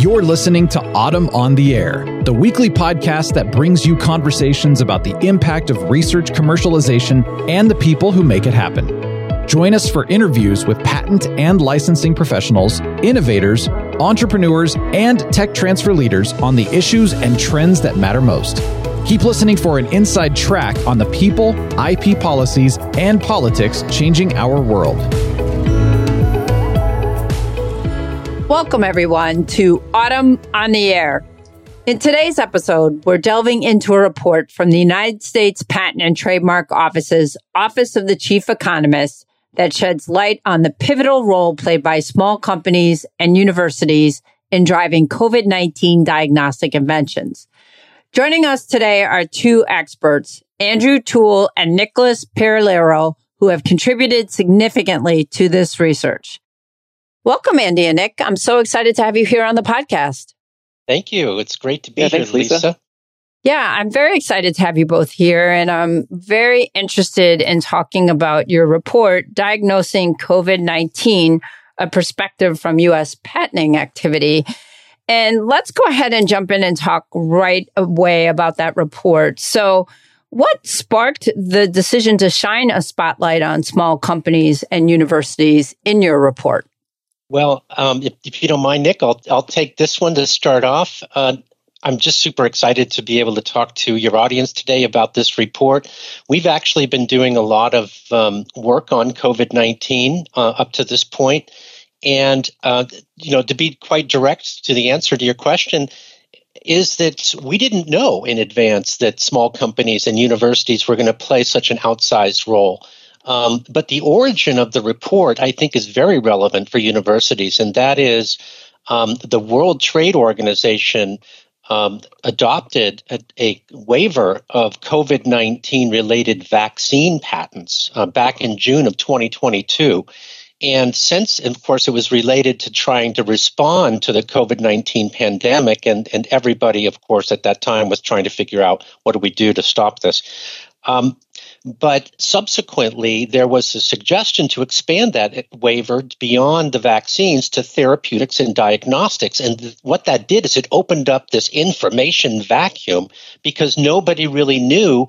You're listening to AUTM on the Air, the weekly podcast that brings you conversations about the impact of research commercialization and the people who make it happen. Join us for interviews with patent and licensing professionals, innovators, entrepreneurs, and tech transfer leaders on the issues and trends that matter most. Keep listening for an inside track on the people, IP policies, and politics changing our world. Welcome, everyone, to AUTM on the Air. In today's episode, we're delving into a report from the United States Patent and Trademark Office's Office of the Chief Economist that sheds light on the pivotal role played by small companies and universities in driving COVID-19 diagnostic inventions. Joining us today are two experts, Andrew Toole and Nicholas Pairolero, who have contributed significantly to this research. Welcome, Andy and Nick. I'm so excited to have you here on the podcast. Thank you. It's great to be yeah, here, thanks, Lisa. Lisa. Yeah, I'm very excited to have you both here. And I'm very interested in talking about your report, Diagnosing COVID 19, a perspective from U.S. patenting activity. And let's go ahead and jump in and talk right away about that report. So, what sparked the decision to shine a spotlight on small companies and universities in your report? Well, um, if, if, you don't mind, Nick, I'll, I'll take this one to start off. Uh, I'm just super excited to be able to talk to your audience today about this report. We've actually been doing a lot of um, work on COVID 19 uh, up to this point. And, uh, you know, to be quite direct to the answer to your question, is that we didn't know in advance that small companies and universities were going to play such an outsized role. Um, but the origin of the report, I think, is very relevant for universities, and that is um, the World Trade Organization um, adopted a, a, waiver of COVID 19 related vaccine patents uh, back in June of 2022. And since, of course, it was related to trying to respond to the COVID 19 pandemic, and, and everybody, of course, at that time was trying to figure out what do we do to stop this. Um, but subsequently, there was a suggestion to expand that waiver beyond the vaccines to therapeutics and diagnostics. And th- what that did is it opened up this information vacuum because nobody really knew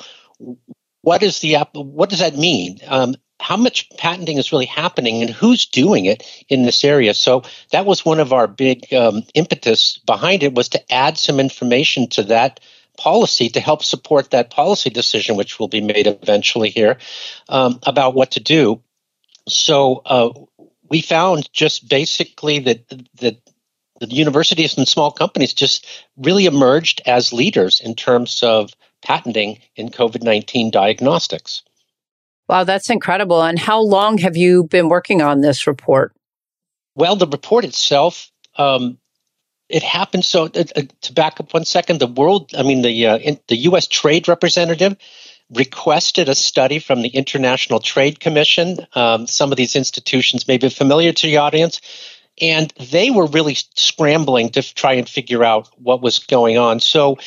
what is the what does that mean. Um, how much patenting is really happening and who's doing it in this area so that was one of our big um, impetus behind it was to add some information to that policy to help support that policy decision, which will be made eventually here, um, about what to do. So uh, we found just basically that that the universities and small companies just really emerged as leaders in terms of patenting in COVID nineteen diagnostics. Wow, that's incredible! And how long have you been working on this report? Well, the report itself um, it happened. So uh, uh, to back up one second, the world, I mean, the uh, in, the U.S. Trade Representative requested a study from the International Trade Commission. Um, some of these institutions may be familiar to the audience, and they were really scrambling to try and figure out what was going on. So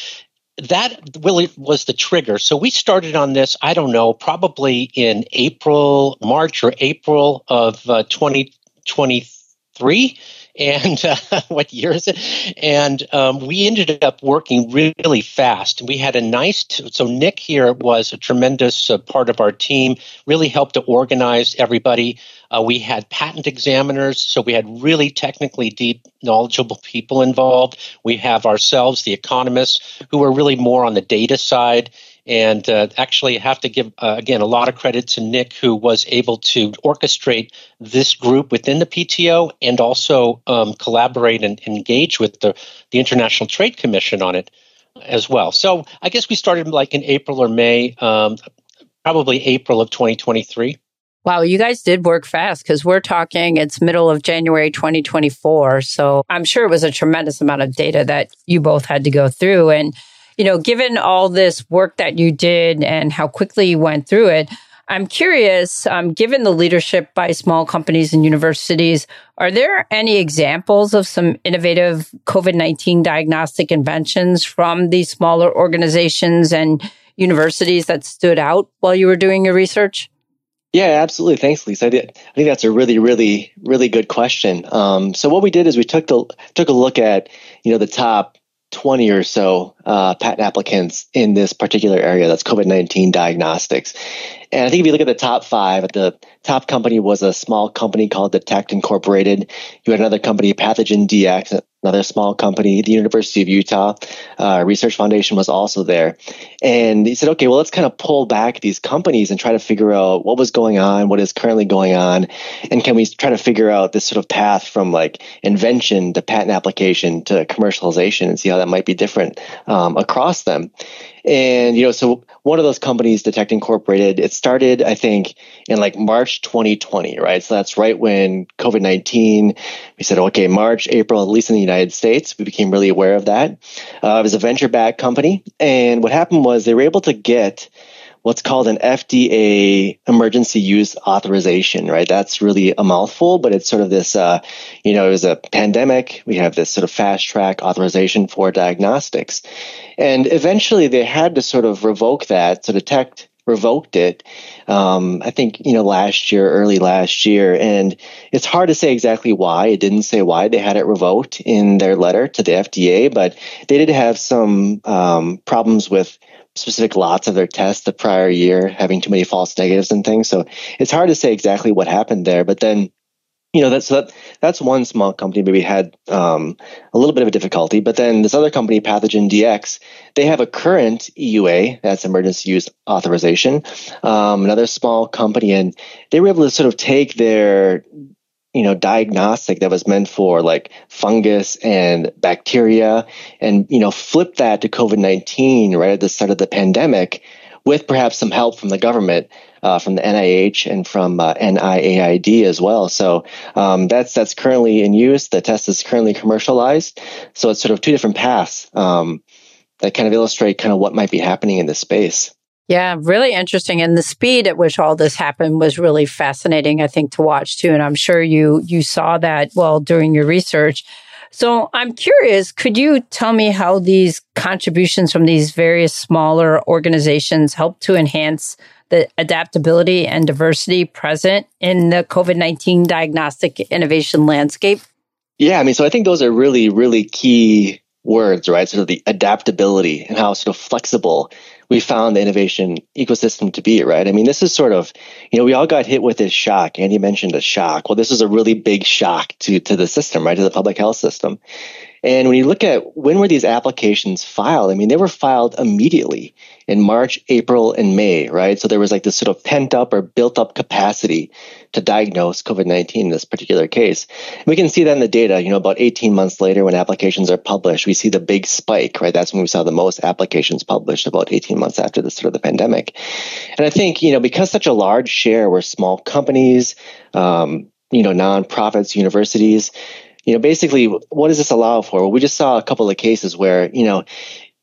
that really was the trigger. So we started on this, I don't know, probably in April, March or April of uh, 2023 and uh, what year is it? And um, we ended up working really fast. We had a nice, t- so Nick here was a tremendous uh, part of our team, really helped to organize everybody. Uh, we had patent examiners, so we had really technically deep, knowledgeable people involved. We have ourselves, the economists, who are really more on the data side and uh, actually, have to give, uh, again, a lot of credit to Nick, who was able to orchestrate this group within the PTO and also um, collaborate and engage with the, the International Trade Commission on it as well. So I guess we started like in April or May, um, probably April of 2023. Wow, you guys did work fast because we're talking it's middle of January 2024. So I'm sure it was a tremendous amount of data that you both had to go through. And you know, given all this work that you did and how quickly you went through it, I'm curious, um, given the leadership by small companies and universities, are there any examples of some innovative COVID 19 diagnostic inventions from these smaller organizations and universities that stood out while you were doing your research? Yeah, absolutely. Thanks, Lisa. I, did, I think that's a really, really, really good question. Um, so what we did is we took the took a look at you know the top 20 or so uh, patent applicants in this particular area that's COVID 19 diagnostics. And I think if you look at the top five, the top company was a small company called Detect Incorporated. You had another company, Pathogen DX, another small company, the University of Utah uh, Research Foundation was also there. And he said, okay, well, let's kind of pull back these companies and try to figure out what was going on, what is currently going on, and can we try to figure out this sort of path from like invention to patent application to commercialization and see how that might be different um, across them. And, you know, so one of those companies, Detect Incorporated, it started, I think, in like March 2020, right? So that's right when COVID 19, we said, okay, March, April, at least in the United States, we became really aware of that. Uh, it was a venture backed company. And what happened was they were able to get what's called an FDA emergency use authorization, right? That's really a mouthful, but it's sort of this, uh, you know, it was a pandemic. We have this sort of fast track authorization for diagnostics. And eventually they had to sort of revoke that. So Detect revoked it, um, I think, you know, last year, early last year. And it's hard to say exactly why. It didn't say why they had it revoked in their letter to the FDA, but they did have some um, problems with specific lots of their tests the prior year, having too many false negatives and things. So it's hard to say exactly what happened there. But then you know that's that, that's one small company maybe had um, a little bit of a difficulty but then this other company pathogen dx they have a current eua that's emergency use authorization um, another small company and they were able to sort of take their you know diagnostic that was meant for like fungus and bacteria and you know flip that to covid-19 right at the start of the pandemic with perhaps some help from the government uh, from the NIH and from uh, NIAID as well. So um, that's that's currently in use. The test is currently commercialized. So it's sort of two different paths um, that kind of illustrate kind of what might be happening in this space. Yeah, really interesting. And the speed at which all this happened was really fascinating, I think, to watch too. And I'm sure you you saw that well during your research. So I'm curious, could you tell me how these contributions from these various smaller organizations help to enhance the adaptability and diversity present in the COVID 19 diagnostic innovation landscape? Yeah, I mean, so I think those are really, really key words, right? Sort of the adaptability and how sort of flexible we found the innovation ecosystem to be, right? I mean, this is sort of, you know, we all got hit with this shock. Andy mentioned a shock. Well, this is a really big shock to, to the system, right? To the public health system. And when you look at when were these applications filed, I mean, they were filed immediately in March, April, and May, right? So there was like this sort of pent up or built up capacity to diagnose COVID 19 in this particular case. And we can see that in the data, you know, about 18 months later when applications are published, we see the big spike, right? That's when we saw the most applications published about 18 months after the start of the pandemic. And I think, you know, because such a large share were small companies, um, you know, nonprofits, universities, you know, basically, what does this allow for? Well, we just saw a couple of cases where, you know,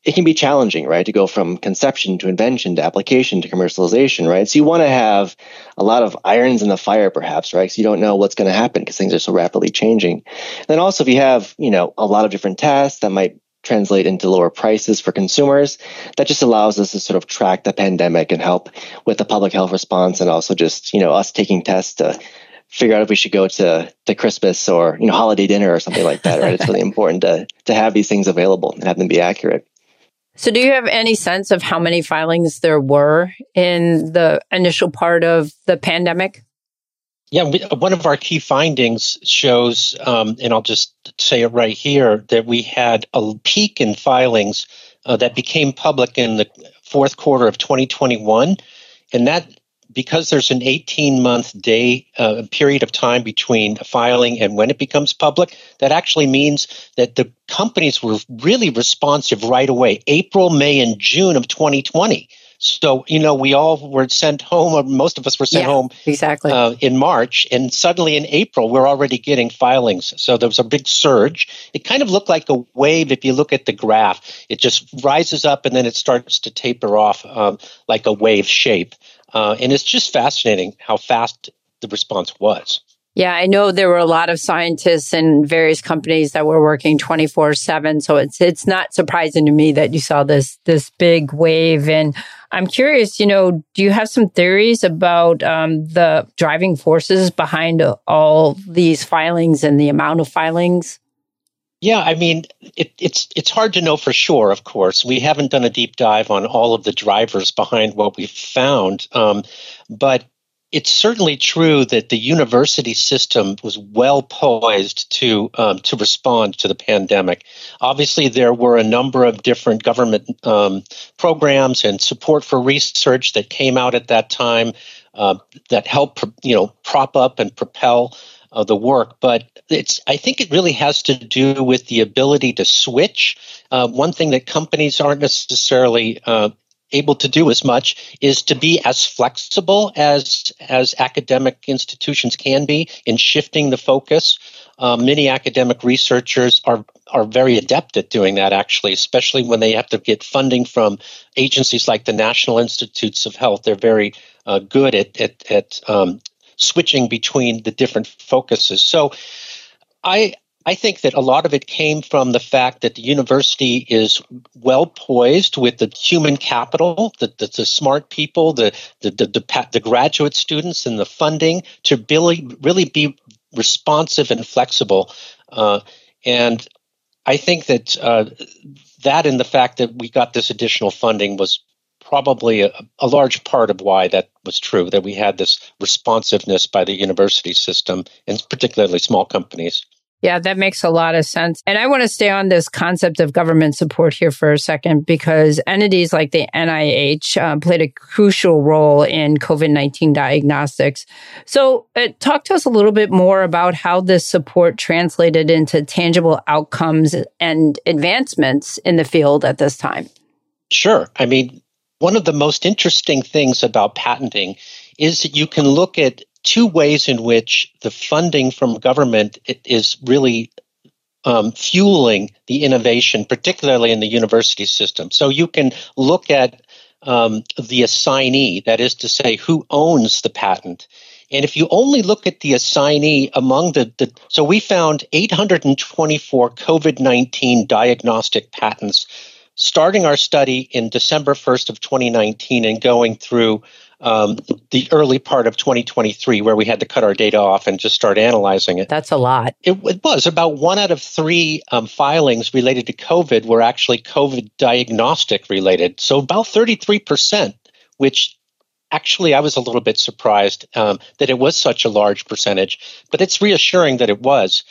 it can be challenging, right, to go from conception to invention to application to commercialization, right? So you want to have a lot of irons in the fire, perhaps, right? So you don't know what's going to happen because things are so rapidly changing. And then also, if you have, you know, a lot of different tests that might translate into lower prices for consumers, that just allows us to sort of track the pandemic and help with the public health response and also just, you know, us taking tests to figure out if we should go to to Christmas or you know holiday dinner or something like that. Right? it's really important to to have these things available and have them be accurate. So, do you have any sense of how many filings there were in the initial part of the pandemic? Yeah, we, one of our key findings shows, um, and I'll just say it right here, that we had a peak in filings uh, that became public in the fourth quarter of 2021. And that because there's an 18 month day uh, period of time between filing and when it becomes public, that actually means that the companies were really responsive right away, April, May, and June of 2020. So, you know, we all were sent home, or most of us were sent yeah, home exactly uh, in March, and suddenly in April, we're already getting filings. So there was a big surge. It kind of looked like a wave if you look at the graph. It just rises up and then it starts to taper off um, like a wave shape. Uh, and it's just fascinating how fast the response was. Yeah, I know there were a lot of scientists and various companies that were working 24/7, so it's it's not surprising to me that you saw this this big wave and I'm curious, you know, do you have some theories about um, the driving forces behind all these filings and the amount of filings? Yeah, I mean, it, it's it's hard to know for sure. Of course, we haven't done a deep dive on all of the drivers behind what we've found, um, but it's certainly true that the university system was well poised to um, to respond to the pandemic. Obviously, there were a number of different government um, programs and support for research that came out at that time uh, that helped, you know, prop up and propel uh, the work. But it's I think it really has to do with the ability to switch. Uh, one thing that companies aren't necessarily uh, able to do as much is to be as flexible as as academic institutions can be in shifting the focus. Um, many academic researchers are are very adept at doing that, actually, especially when they have to get funding from agencies like the National Institutes of Health. They're very uh, good at at, at um, switching between the different focuses. So, I I think that a lot of it came from the fact that the university is well poised with the human capital, the, the, the smart people, the, the, the, the, graduate students, and the funding to really, really be responsive and flexible. Uh, and I think that uh, that and the fact that we got this additional funding was probably a, a, large part of why that was true, that we had this responsiveness by the university system and particularly small companies. Yeah, that makes a lot of sense. And I want to stay on this concept of government support here for a second because entities like the NIH uh, played a crucial role in COVID 19 diagnostics. So, uh, talk to us a little bit more about how this support translated into tangible outcomes and advancements in the field at this time. Sure. I mean, one of the most interesting things about patenting is that you can look at two ways in which the funding from government is really um, fueling the innovation, particularly in the university system. So you can look at um, the assignee, that is to say, who owns the patent. And if you only look at the assignee among the, the so we found 824 COVID 19 diagnostic patents starting our study in December 1st of 2019 and going through um, the early part of 2023 where we had to cut our data off and just start analyzing it. That's a lot. It, it was about one out of three um, filings related to COVID were actually COVID diagnostic related. So about 33%, which actually I was a little bit surprised um, that it was such a large percentage, but it's reassuring that it was.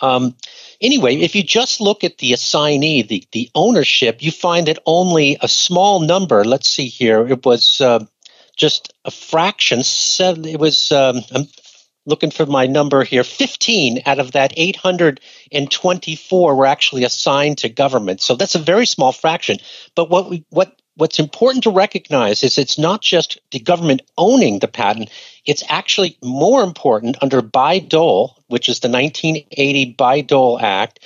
Um, anyway, if you just look at the assignee, the, the ownership, you find that only a small number, let's see here, it was uh, just a fraction. It was, um, I'm looking for my number here, 15 out of that 824 were actually assigned to government. So that's a very small fraction. But what we, what what's important to recognize is it's not just the government owning the patent, it's actually more important under Bayh-Dole, which is the 1980 Bayh-Dole Act,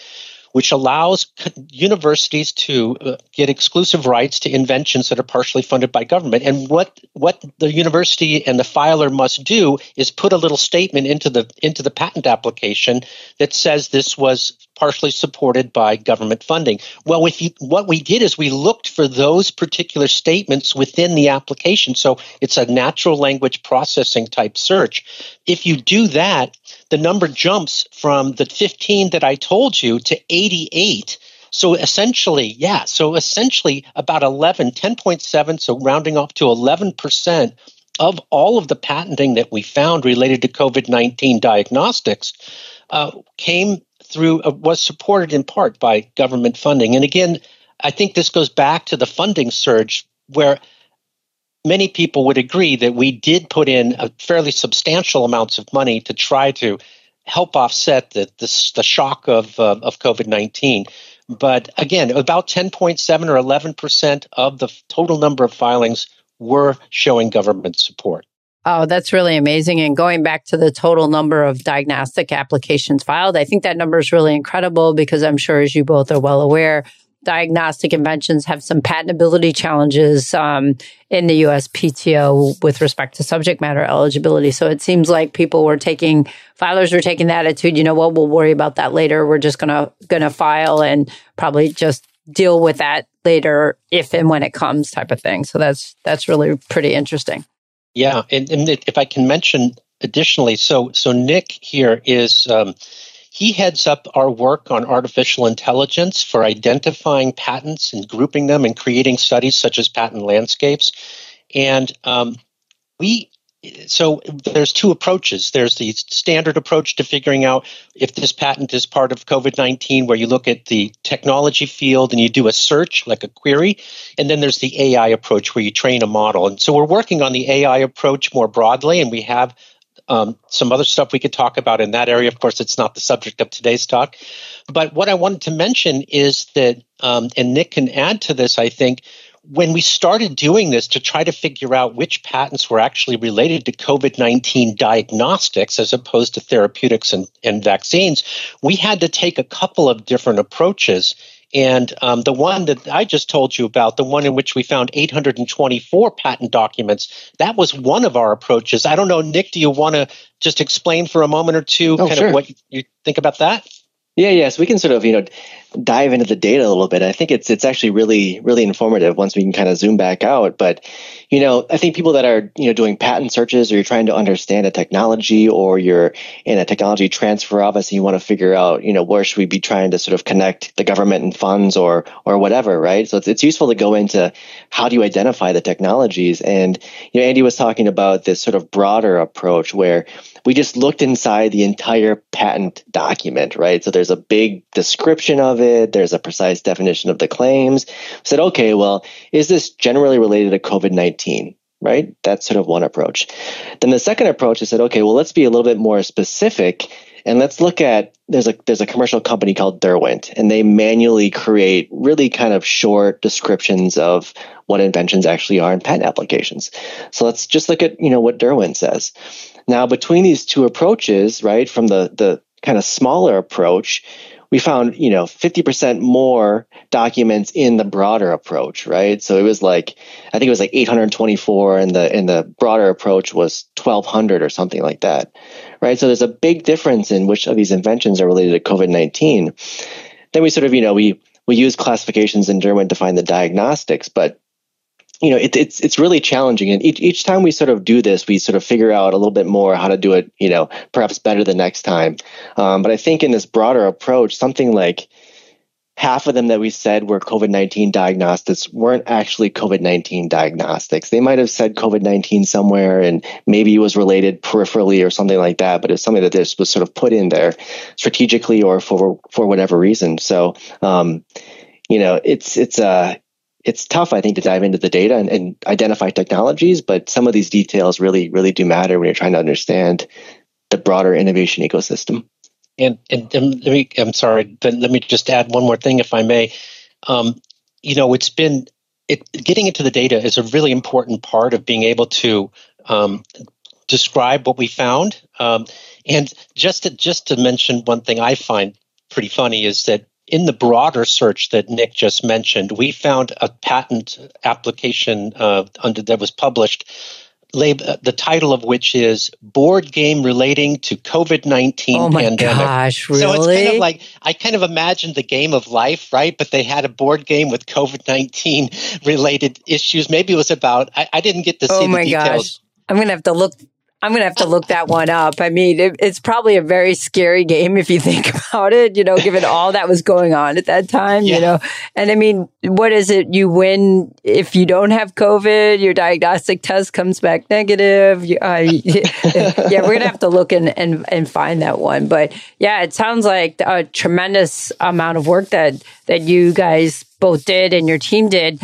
which allows universities to uh, get exclusive rights to inventions that are partially funded by government. And what what the university and the filer must do is put a little statement into the into the patent application that says this was partially supported by government funding. Well, you, what we did is we looked for those particular statements within the application. So it's a natural language processing type search. If you do that, the number jumps from the 15 that I told you to 88. So essentially, yeah, so essentially about 11, 10.7, so rounding off to 11% of all of the patenting that we found related to COVID 19 diagnostics uh, came through, uh, was supported in part by government funding. And again, I think this goes back to the funding surge where many people would agree that we did put in a fairly substantial amounts of money to try to help offset the the, the shock of uh, of COVID nineteen. But again, about ten point seven or eleven percent of the total number of filings were showing government support. Oh, that's really amazing. And going back to the total number of diagnostic applications filed, I think that number is really incredible because I'm sure, as you both are well aware, diagnostic inventions have some patentability challenges um, in the USPTO with respect to subject matter eligibility. So it seems like people were taking filers were taking the attitude, you know what, we'll worry about that later. We're just gonna gonna file and probably just deal with that later if and when it comes type of thing. So that's that's really pretty interesting. Yeah, and, and if I can mention additionally, so so Nick here is um, he heads up our work on artificial intelligence for identifying patents and grouping them and creating studies such as patent landscapes. And um, we so there's two approaches. There's the standard approach to figuring out if this patent is part of COVID 19, where you look at the technology field and you do a search, like a query. And then there's the AI approach, where you train a model. And so we're working on the AI approach more broadly, and we have um, some other stuff we could talk about in that area. Of course, it's not the subject of today's talk. But what I wanted to mention is that, um, and Nick can add to this, I think, when we started doing this to try to figure out which patents were actually related to COVID 19 diagnostics as opposed to therapeutics and, and vaccines, we had to take a couple of different approaches and um, the one that I just told you about, the one in which we found 824 patent documents, that was one of our approaches. I don't know, Nick, do you want to just explain for a moment or two oh, kind sure. of what you think about that? Yeah, yes, we can sort of, you know, dive into the data a little bit. I think it's it's actually really really informative once we can kind of zoom back out. But you know, I think people that are you know doing patent searches or you're trying to understand a technology or you're in a technology transfer office and you want to figure out you know where should we be trying to sort of connect the government and funds or or whatever, right? So it's it's useful to go into how do you identify the technologies and you know Andy was talking about this sort of broader approach where we just looked inside the entire patent document, right? So there's a big description of it, there's a precise definition of the claims. said, okay, well, is this generally related to COVID 19? Right? That's sort of one approach. Then the second approach is said, okay, well, let's be a little bit more specific and let's look at there's a there's a commercial company called Derwent, and they manually create really kind of short descriptions of what inventions actually are in patent applications. So let's just look at you know what Derwent says. Now, between these two approaches, right, from the, the kind of smaller approach, we found, you know, 50% more documents in the broader approach, right? So it was like, I think it was like 824 and the, and the broader approach was 1200 or something like that, right? So there's a big difference in which of these inventions are related to COVID-19. Then we sort of, you know, we, we use classifications in Derwent to find the diagnostics, but you know, it, it's it's really challenging, and each each time we sort of do this, we sort of figure out a little bit more how to do it, you know, perhaps better the next time. Um, but I think in this broader approach, something like half of them that we said were COVID nineteen diagnostics weren't actually COVID nineteen diagnostics. They might have said COVID nineteen somewhere, and maybe it was related peripherally or something like that. But it's something that this was sort of put in there strategically or for for whatever reason. So. Um, you know, it's it's a uh, it's tough, I think, to dive into the data and, and, identify technologies, but some of these details really, really do matter when you're trying to understand the broader innovation ecosystem. And, and, and let me, I'm sorry, then let me just add one more thing, if I may. Um, you know, it's been it, getting into the data is a really important part of being able to um, describe what we found. Um, and just to, just to mention one thing I find pretty funny is that in the broader search that Nick just mentioned, we found a patent application uh, under that was published, lab, uh, the title of which is "Board Game Relating to COVID nineteen oh Pandemic." Gosh, really? So it's kind of like I kind of imagined the game of life, right? But they had a board game with COVID nineteen related issues. Maybe it was about. I, I didn't get to oh see my the details. Gosh. I'm gonna have to look I'm going to have to look that one up. I mean, it, it's probably a very scary game if you think about it, you know, given all that was going on at that time, yeah. you know. And I mean, what is it? You win if you don't have COVID, your diagnostic test comes back negative. You, uh, yeah, we're going to have to look and, and, and find that one. But yeah, it sounds like a tremendous amount of work that, that you guys both did and your team did.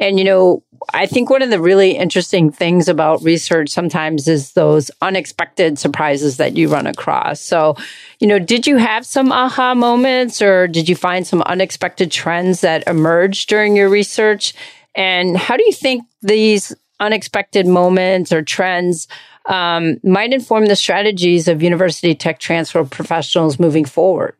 And, you know, I think one of the really interesting things about research sometimes is those unexpected surprises that you run across. So, you know, did you have some aha moments or did you find some unexpected trends that emerged during your research? And how do you think these unexpected moments or trends um, might inform the strategies of university tech transfer professionals moving forward?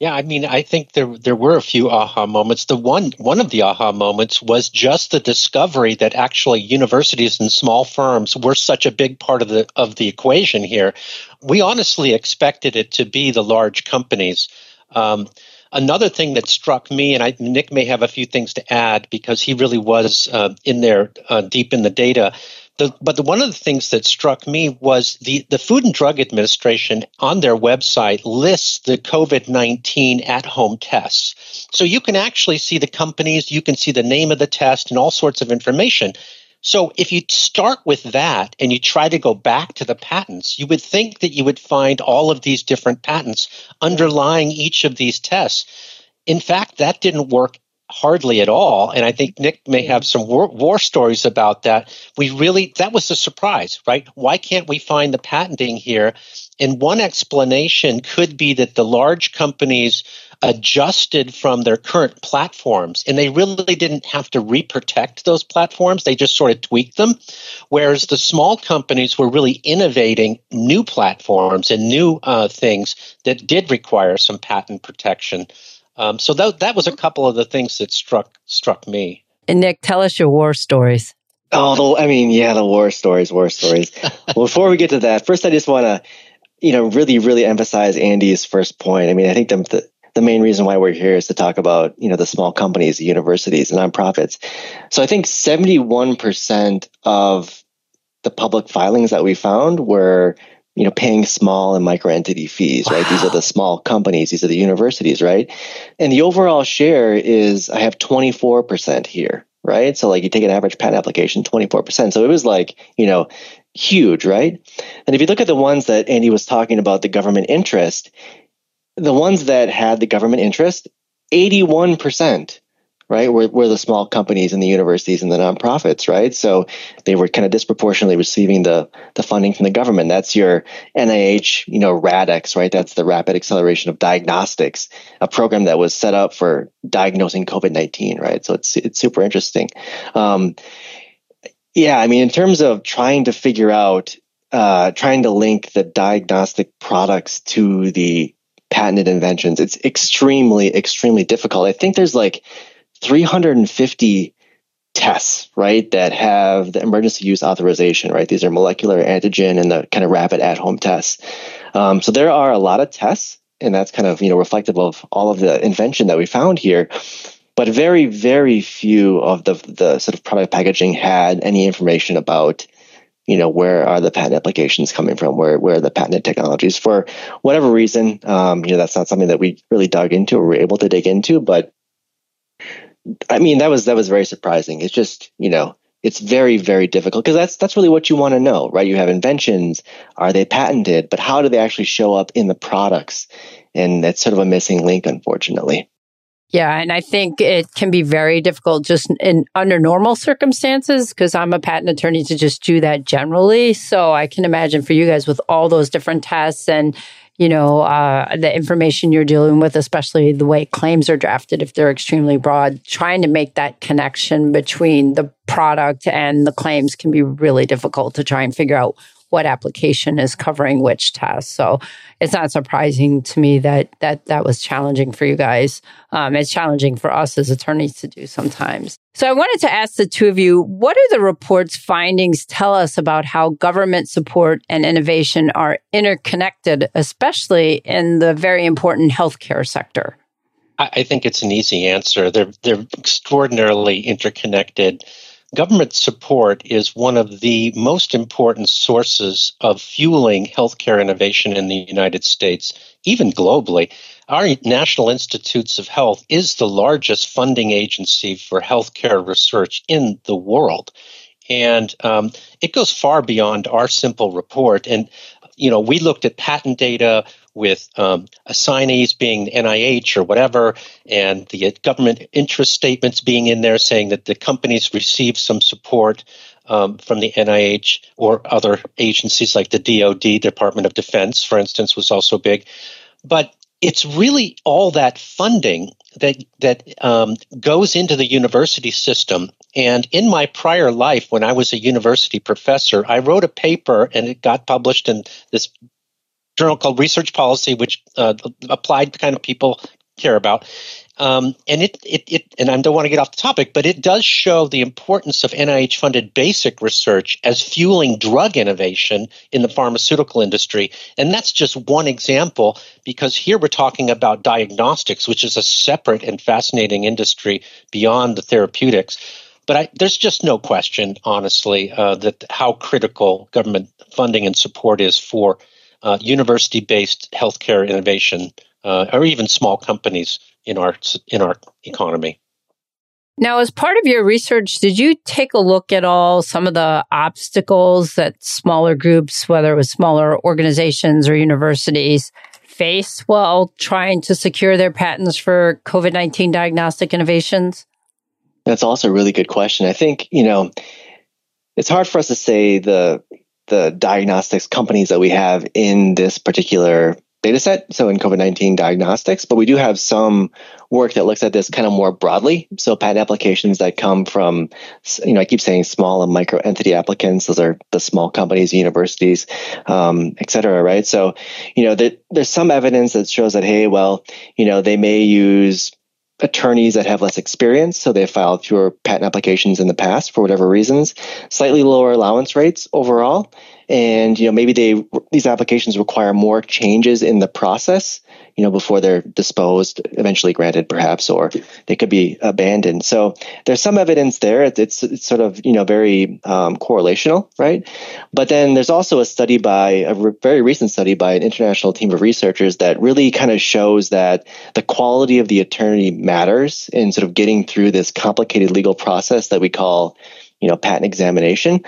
Yeah, I mean, I think there there were a few aha moments. The one one of the aha moments was just the discovery that actually universities and small firms were such a big part of the of the equation here. We honestly expected it to be the large companies. Um, another thing that struck me, and I, Nick may have a few things to add because he really was uh, in there uh, deep in the data. The, but the, one of the things that struck me was the, the Food and Drug Administration on their website lists the COVID 19 at home tests. So you can actually see the companies, you can see the name of the test, and all sorts of information. So if you start with that and you try to go back to the patents, you would think that you would find all of these different patents underlying each of these tests. In fact, that didn't work hardly at all. And I think Nick may have some war, war, stories about that. We really, that was a surprise, right? Why can't we find the patenting here? And one explanation could be that the large companies adjusted from their current platforms and they really didn't have to reprotect those platforms. They just sort of tweaked them. Whereas the small companies were really innovating new platforms and new uh, things that did require some patent protection. Um, so that that was a couple of the things that struck struck me. And Nick, tell us your war stories. Oh, the, I mean, yeah, the war stories, war stories. well, before we get to that, first I just want to, you know, really, really emphasize Andy's first point. I mean, I think the, the the main reason why we're here is to talk about you know the small companies, the universities, the nonprofits. So I think seventy one percent of the public filings that we found were you know, paying small and micro entity fees, wow. right? These are the small companies, these are the universities, right? And the overall share is I have 24% here, right? So like you take an average patent application, 24%. So it was like, you know, huge, right? And if you look at the ones that Andy was talking about, the government interest, the ones that had the government interest, 81% right? We're, we're the small companies and the universities and the nonprofits, right? So they were kind of disproportionately receiving the, the funding from the government. That's your NIH, you know, RADx, right? That's the Rapid Acceleration of Diagnostics, a program that was set up for diagnosing COVID 19, right? So it's, it's super interesting. Um, yeah, I mean, in terms of trying to figure out, uh, trying to link the diagnostic products to the patented inventions, it's extremely, extremely difficult. I think there's like 350 tests, right, that have the emergency use authorization, right? These are molecular antigen and the kind of rapid at home tests. Um, so there are a lot of tests, and that's kind of, you know, reflective of all of the invention that we found here. But very, very few of the, the sort of product packaging had any information about, you know, where are the patent applications coming from? Where, where are the patented technologies? For whatever reason, um, you know, that's not something that we really dug into or were able to dig into, but I mean, that was that was very surprising. It's just you know, it's very very difficult because that's that's really what you want to know, right? You have inventions, are they patented, but how do they actually show up in the products? And that's sort of a missing link, unfortunately. Yeah, and I think it can be very difficult just in under normal circumstances because I'm a patent attorney to just do that generally. So I can imagine for you guys with all those different tests and you know, uh, the information you're dealing with, especially the way claims are drafted, if they're extremely broad, trying to make that connection between the product and the claims can be really difficult to try and figure out what application is covering which test. So it's not surprising to me that that that was challenging for you guys. Um, it's challenging for us as attorneys to do sometimes. So I wanted to ask the two of you, what do the report's findings tell us about how government support and innovation are interconnected, especially in the very important healthcare sector? I think it's an easy answer. They're they're extraordinarily interconnected government support is one of the most important sources of fueling healthcare innovation in the United States, even globally. Our National Institutes of Health is the largest funding agency for healthcare research in the world. And um, it goes far beyond our simple report. And, you know, we looked at patent data, with um, assignees being NIH or whatever, and the government interest statements being in there saying that the companies receive some support um, from the NIH or other agencies like the DoD, Department of Defense, for instance, was also big. But it's really all that funding that that um, goes into the university system. And in my prior life, when I was a university professor, I wrote a paper and it got published in this journal called Research Policy, which uh, applied kind of people care about. Um, and it, it, it, and I don't want to get off the topic, but it does show the importance of NIH funded basic research as fueling drug innovation in the pharmaceutical industry. And that's just one example because here we're talking about diagnostics, which is a separate and fascinating industry beyond the therapeutics. But I, there's just no question, honestly, uh, that how critical government funding and support is for uh, university based healthcare innovation uh, or even small companies in our in our economy. Now, as part of your research, did you take a look at all some of the obstacles that smaller groups, whether it was smaller organizations or universities, face while trying to secure their patents for COVID 19 diagnostic innovations? That's also a really good question. I think, you know, it's hard for us to say the the diagnostics companies that we have in this particular data set, so in COVID 19 diagnostics, but we do have some work that looks at this kind of more broadly. So patent applications that come from, you know, I keep saying small and micro entity applicants, those are the small companies, universities, um, et cetera, right? So, you know, that there's some evidence that shows that, hey, well, you know, they may use attorneys that have less experience, so they filed fewer patent applications in the past for whatever reasons, slightly lower allowance rates overall, and you know maybe they these applications require more changes in the process you know before they're disposed eventually granted perhaps or they could be abandoned. So there's some evidence there. It's, it's sort of you know very um, correlational right? But then there's also a study by a re- very recent study by an international team of researchers that really kind of shows that the quality of the attorney matters in sort of getting through this complicated legal process that we call you know patent examination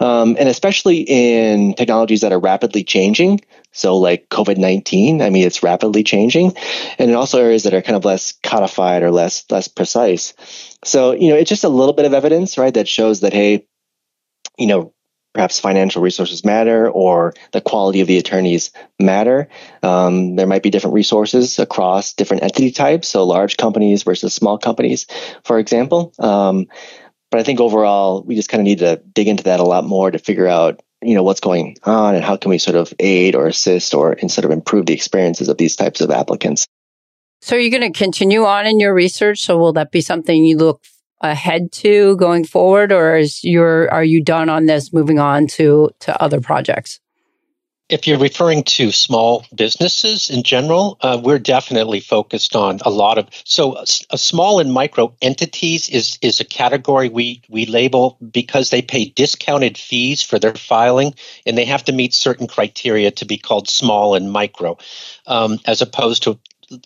um, and especially in technologies that are rapidly changing so like covid-19 i mean it's rapidly changing and in also areas that are kind of less codified or less less precise so you know it's just a little bit of evidence right that shows that hey you know perhaps financial resources matter or the quality of the attorneys matter. Um, there might be different resources across different entity types, so large companies versus small companies, for example. Um, but I think overall, we just kind of need to dig into that a lot more to figure out, you know, what's going on and how can we sort of aid or assist or and sort of improve the experiences of these types of applicants. So are you going to continue on in your research? So will that be something you look ahead to going forward, or is your are you done on this, moving on to to other projects? If you're referring to small businesses in general, uh, we're definitely focused on a lot of so a small and micro entities is is a category we we label because they pay discounted fees for their filing and they have to meet certain criteria to be called small and micro, um, as opposed to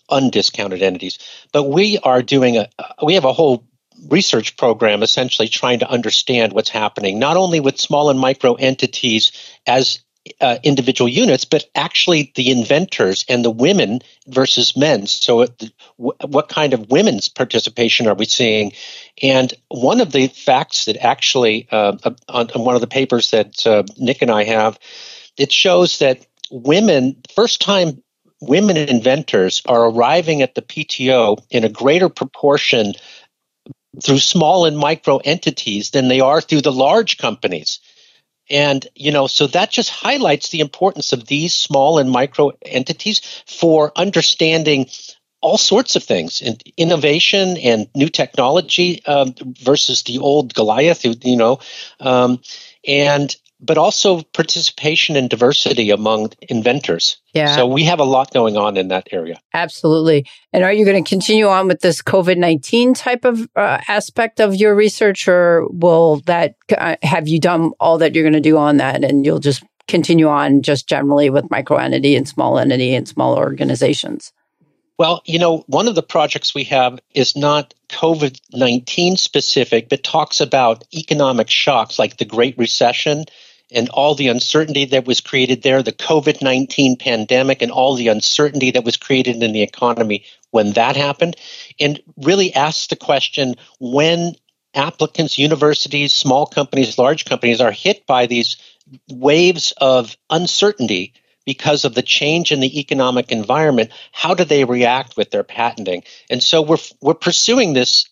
undiscounted entities. But we are doing a we have a whole research program essentially trying to understand what's happening not only with small and micro entities as uh, individual units, but actually the inventors and the women versus men. So, it, w- what kind of women's participation are we seeing? And one of the facts that actually, uh, on, on, one of the papers that uh, Nick and I have, it shows that women, first time women inventors, are arriving at the PTO in a greater proportion through small and micro entities than they are through the large companies. And, you know, so that just highlights the importance of these small and micro entities for understanding all sorts of things and innovation and new technology um, versus the old Goliath, you know, um, and but also participation and diversity among inventors. Yeah. So we have a lot going on in that area. Absolutely. And are you going to continue on with this COVID 19 type of uh, aspect of your research, or will that uh, have you done all that you're going to do on that and you'll just continue on just generally with micro entity and small entity and small organizations? Well, you know, one of the projects we have is not COVID 19 specific, but talks about economic shocks like the Great Recession and all the uncertainty that was created there, the COVID 19 pandemic, and all the uncertainty that was created in the economy when that happened, and really asks the question when applicants, universities, small companies, large companies are hit by these waves of uncertainty because of the change in the economic environment, how do they react with their patenting? And so we're we're pursuing this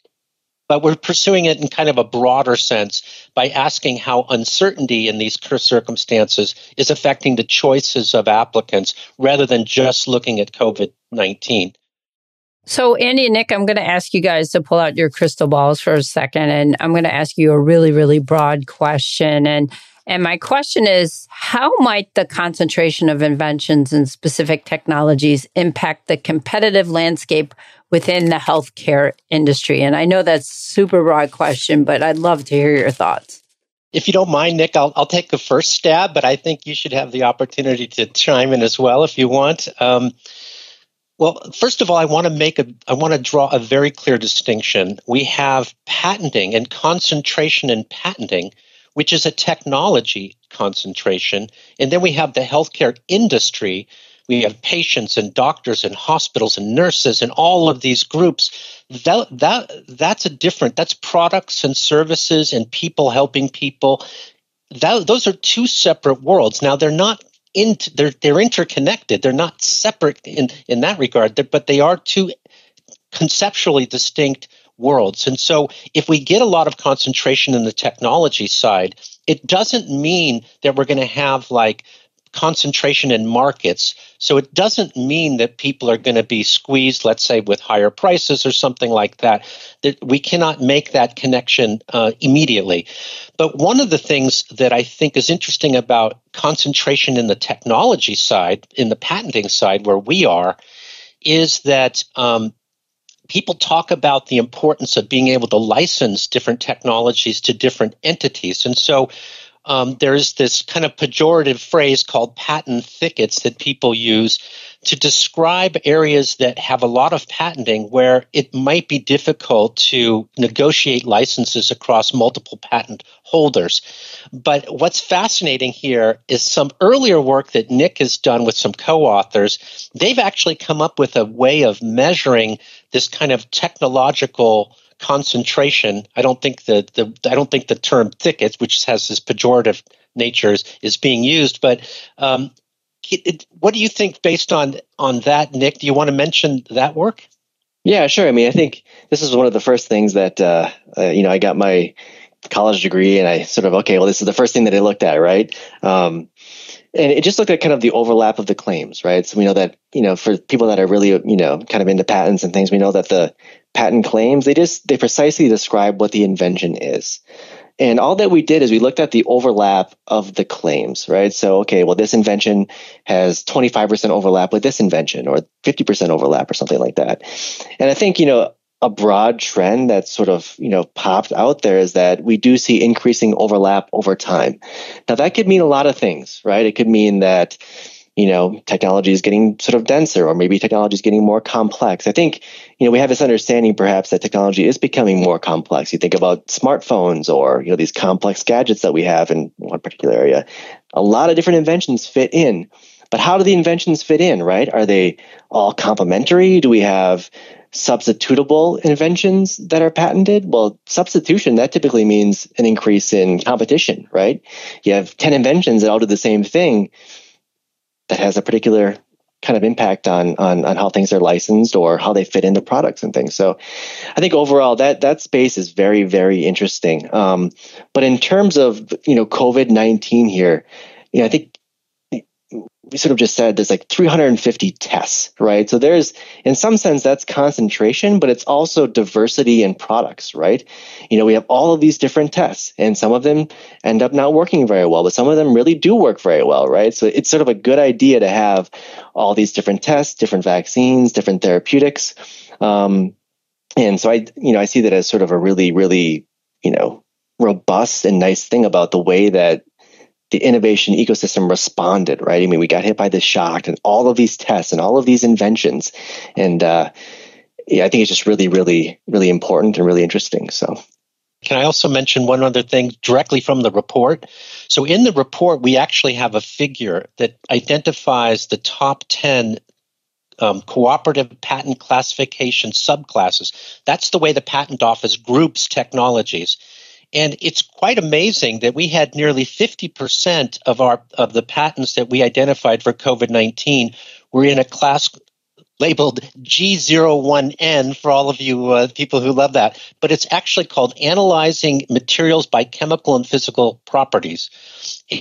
but we're pursuing it in kind of a broader sense by asking how uncertainty in these circumstances is affecting the choices of applicants rather than just looking at COVID 19. So, Andy and Nick, I'm going to ask you guys to pull out your crystal balls for a second, and I'm going to ask you a really, really broad question. And and my question is how might the concentration of inventions and specific technologies impact the competitive landscape within the healthcare industry? And I know that's super broad question, but I'd love to hear your thoughts. If you don't mind, Nick, I'll, I'll take the first stab, but I think you should have the opportunity to chime in as well if you want. Um, well, first of all, I want to make a I want to draw a very clear distinction. We have patenting and concentration in patenting which is a technology concentration. And then we have the healthcare industry. We have patients and doctors and hospitals and nurses and all of these groups. That, that, that's a different, that's products and services and people helping people. That, those are two separate worlds. Now, they're not in, they're, they're interconnected. They're not separate in, in that regard, but they are two conceptually distinct worlds. And so if we get a lot of concentration in the technology side, it doesn't mean that we're going to have like concentration in markets. So it doesn't mean that people are going to be squeezed, let's say, with higher prices or something like that. That we cannot make that connection uh, immediately. But one of the things that I think is interesting about concentration in the technology side, in the patenting side, where we are, is that um, people talk about the importance of being able to license different technologies to different entities. And so um, there's this kind of pejorative phrase called patent thickets that people use to describe areas that have a lot of patenting where it might be difficult to negotiate licenses across multiple patent holders. But what's fascinating here is some earlier work that Nick has done with some co authors. They've actually come up with a way of measuring this kind of technological concentration. I don't think the, the I don't think the term thickets, which has this pejorative nature, is, being used. But um, it, what do you think based on on that, Nick? Do you want to mention that work? Yeah, sure. I mean, I think this is one of the first things that uh, uh, you know I got my college degree, and I sort of okay, well, this is the first thing that I looked at, right? Um, and it just looked at kind of the overlap of the claims, right? So we know that you know for people that are really you know kind of into patents and things, we know that the patent claims they just they precisely describe what the invention is. And all that we did is we looked at the overlap of the claims, right? So, okay, well, this invention has 25% overlap with this invention or 50% overlap or something like that. And I think, you know, a broad trend that sort of you know popped out there is that we do see increasing overlap over time. Now that could mean a lot of things, right? It could mean that you know technology is getting sort of denser, or maybe technology is getting more complex. I think you know we have this understanding perhaps that technology is becoming more complex. You think about smartphones or you know these complex gadgets that we have in one particular area. A lot of different inventions fit in. But how do the inventions fit in, right? Are they all complementary? Do we have substitutable inventions that are patented? Well, substitution, that typically means an increase in competition, right? You have 10 inventions that all do the same thing that has a particular kind of impact on, on on how things are licensed or how they fit into products and things. So I think overall that that space is very, very interesting. Um, but in terms of you know COVID-19 here, you know, I think we sort of just said there's like 350 tests, right? So there's, in some sense, that's concentration, but it's also diversity in products, right? You know, we have all of these different tests, and some of them end up not working very well, but some of them really do work very well, right? So it's sort of a good idea to have all these different tests, different vaccines, different therapeutics. Um, and so I, you know, I see that as sort of a really, really, you know, robust and nice thing about the way that the innovation ecosystem responded, right? I mean, we got hit by this shock and all of these tests and all of these inventions. And uh, yeah, I think it's just really, really, really important and really interesting. So. Can I also mention one other thing directly from the report? So, in the report, we actually have a figure that identifies the top 10 um, cooperative patent classification subclasses. That's the way the patent office groups technologies. And it's quite amazing that we had nearly 50% of our of the patents that we identified for COVID-19 were in a class labeled G01N for all of you uh, people who love that, but it's actually called Analyzing Materials by Chemical and Physical Properties.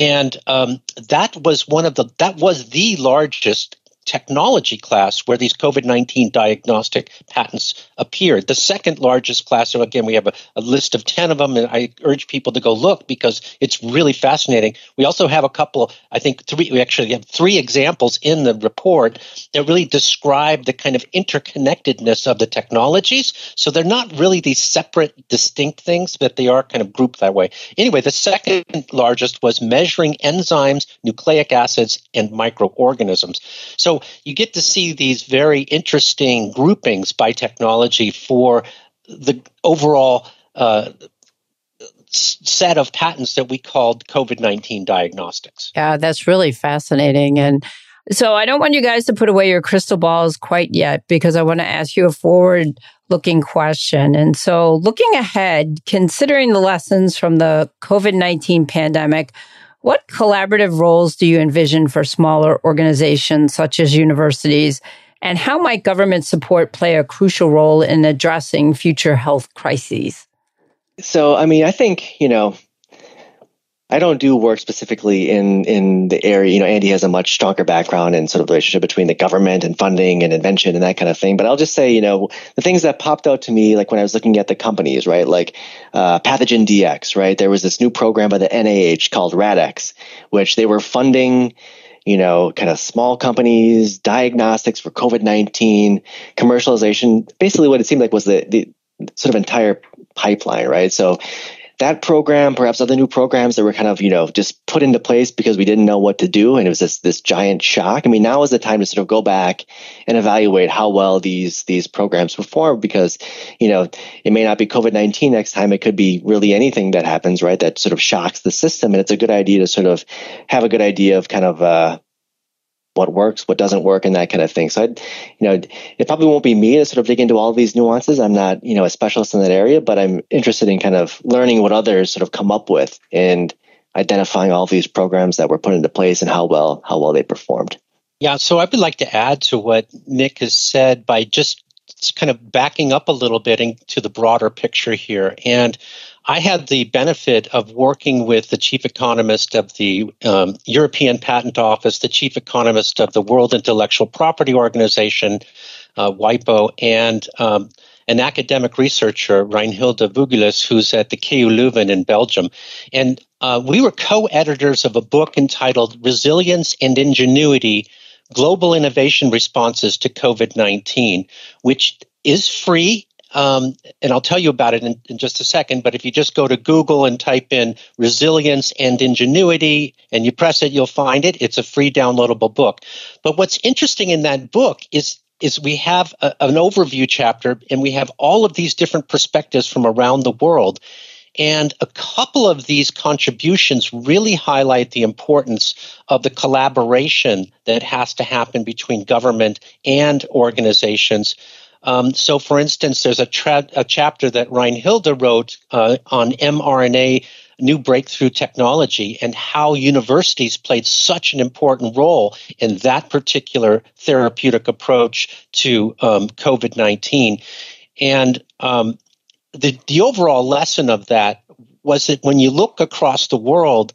And um, that was one of the, that was the largest technology class where these COVID 19 diagnostic patents appeared. The second largest class, so again, we have a, a, list of 10 of them, and I urge people to go look because it's really fascinating. We also have a couple, I think three, we actually have three examples in the report that really describe the kind of interconnectedness of the technologies. So they're not really these separate, distinct things, but they are kind of grouped that way. Anyway, the second largest was measuring enzymes, nucleic acids, and microorganisms. So you get to see these very interesting groupings by technology for the overall uh, set of patents that we called COVID 19 diagnostics. Yeah, that's really fascinating. And so I don't want you guys to put away your crystal balls quite yet because I want to ask you a forward looking question. And so looking ahead, considering the lessons from the COVID 19 pandemic, what collaborative roles do you envision for smaller organizations such as universities? And how might government support play a crucial role in addressing future health crises? So, I mean, I think, you know, I don't do work specifically in in the area. You know, Andy has a much stronger background in sort of relationship between the government and funding and invention and that kind of thing. But I'll just say, you know, the things that popped out to me, like when I was looking at the companies, right, like uh, PathogenDx, right. There was this new program by the NIH called RADx, which they were funding you know, kind of small companies, diagnostics for COVID 19, commercialization. Basically, what it seemed like was the, the sort of entire pipeline, right? So that program, perhaps other new programs that were kind of, you know, just put into place because we didn't know what to do. And it was this, this giant shock. I mean, now is the time to sort of go back and evaluate how well these, these programs perform because, you know, it may not be COVID-19 next time. It could be really anything that happens, right? That sort of shocks the system. And it's a good idea to sort of have a good idea of kind of, uh, what works, what doesn't work, and that kind of thing. So, I'd, you know, it probably won't be me to sort of dig into all these nuances. I'm not, you know, a specialist in that area, but I'm interested in kind of learning what others sort of come up with and identifying all these programs that were put into place and how well how well they performed. Yeah, so I would like to add to what Nick has said by just kind of backing up a little bit into the broader picture here. And I had the benefit of working with the chief economist of the um, European Patent Office, the chief economist of the World Intellectual Property Organization, uh, WIPO, and um, an academic researcher, Reinhilde Veugelers, who's at the KU Leuven in Belgium. And uh, we were co editors of a book entitled Resilience and Ingenuity Global Innovation Responses to COVID 19, which is free um, and I'll tell you about it in, in, just a second. But if you just go to Google and type in resilience and ingenuity and you press it, you'll find it. It's a free downloadable book. But what's interesting in that book is is we have a, an overview chapter and we have all of these different perspectives from around the world. And a couple of these contributions really highlight the importance of the collaboration that has to happen between government and organizations um, so, for instance, there's a, tra- a chapter that Reinhilde wrote uh, on mRNA new breakthrough technology and how universities played such an important role in that particular therapeutic approach to um, COVID 19. And um, the, the overall lesson of that was that when you look across the world,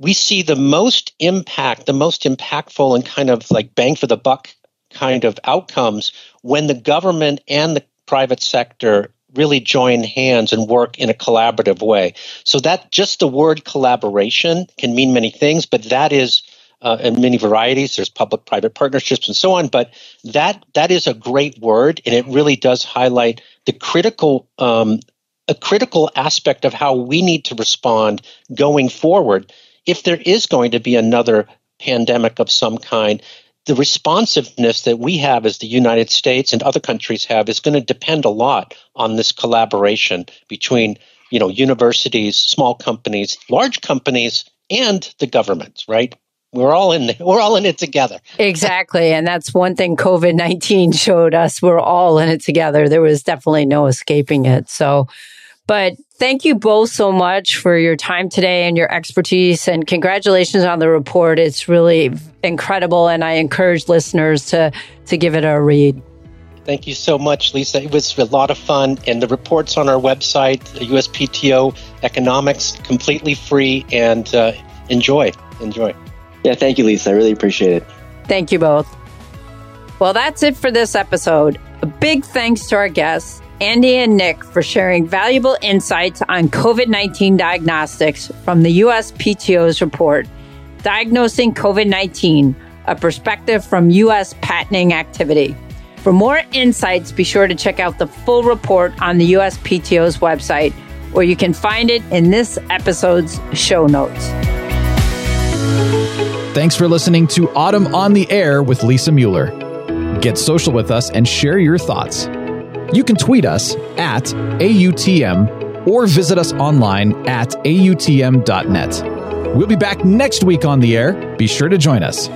we see the most impact, the most impactful and kind of like bang for the buck kind of outcomes when the government and the private sector really join hands and work in a collaborative way. So that just the word collaboration can mean many things, but that is uh, in many varieties. There's public-private partnerships and so on, but that that is a great word, and it really does highlight the critical um, a critical aspect of how we need to respond going forward if there is going to be another pandemic of some kind the responsiveness that we have as the United States and other countries have is going to depend a lot on this collaboration between you know universities, small companies, large companies, and the government, right? We're all in we're all in it together. Exactly. And that's one thing COVID 19 showed us. We're all in it together. There was definitely no escaping it. So But thank you both so much for your time today and your expertise and congratulations on the report. It's really incredible and I encourage listeners to to give it a read. Thank you so much, Lisa. It was a lot of fun, and the reports on our website, USPTO Economics, completely free, and uh, enjoy, enjoy. Yeah, thank you, Lisa. I really appreciate it. Thank you both. Well, that's it for this episode. A big thanks to our guests, Andy and Nick, for sharing valuable insights on COVID 19 diagnostics from the USPTO's report, Diagnosing COVID 19, a perspective from U.S. patenting activity. For more insights, be sure to check out the full report on the USPTO's website, or you can find it in this episode's show notes. Thanks for listening to AUTM on the Air with Lisa Mueller. Get social with us and share your thoughts. You can tweet us at AUTM or visit us online at AUTM.net. We'll be back next week on the air. Be sure to join us.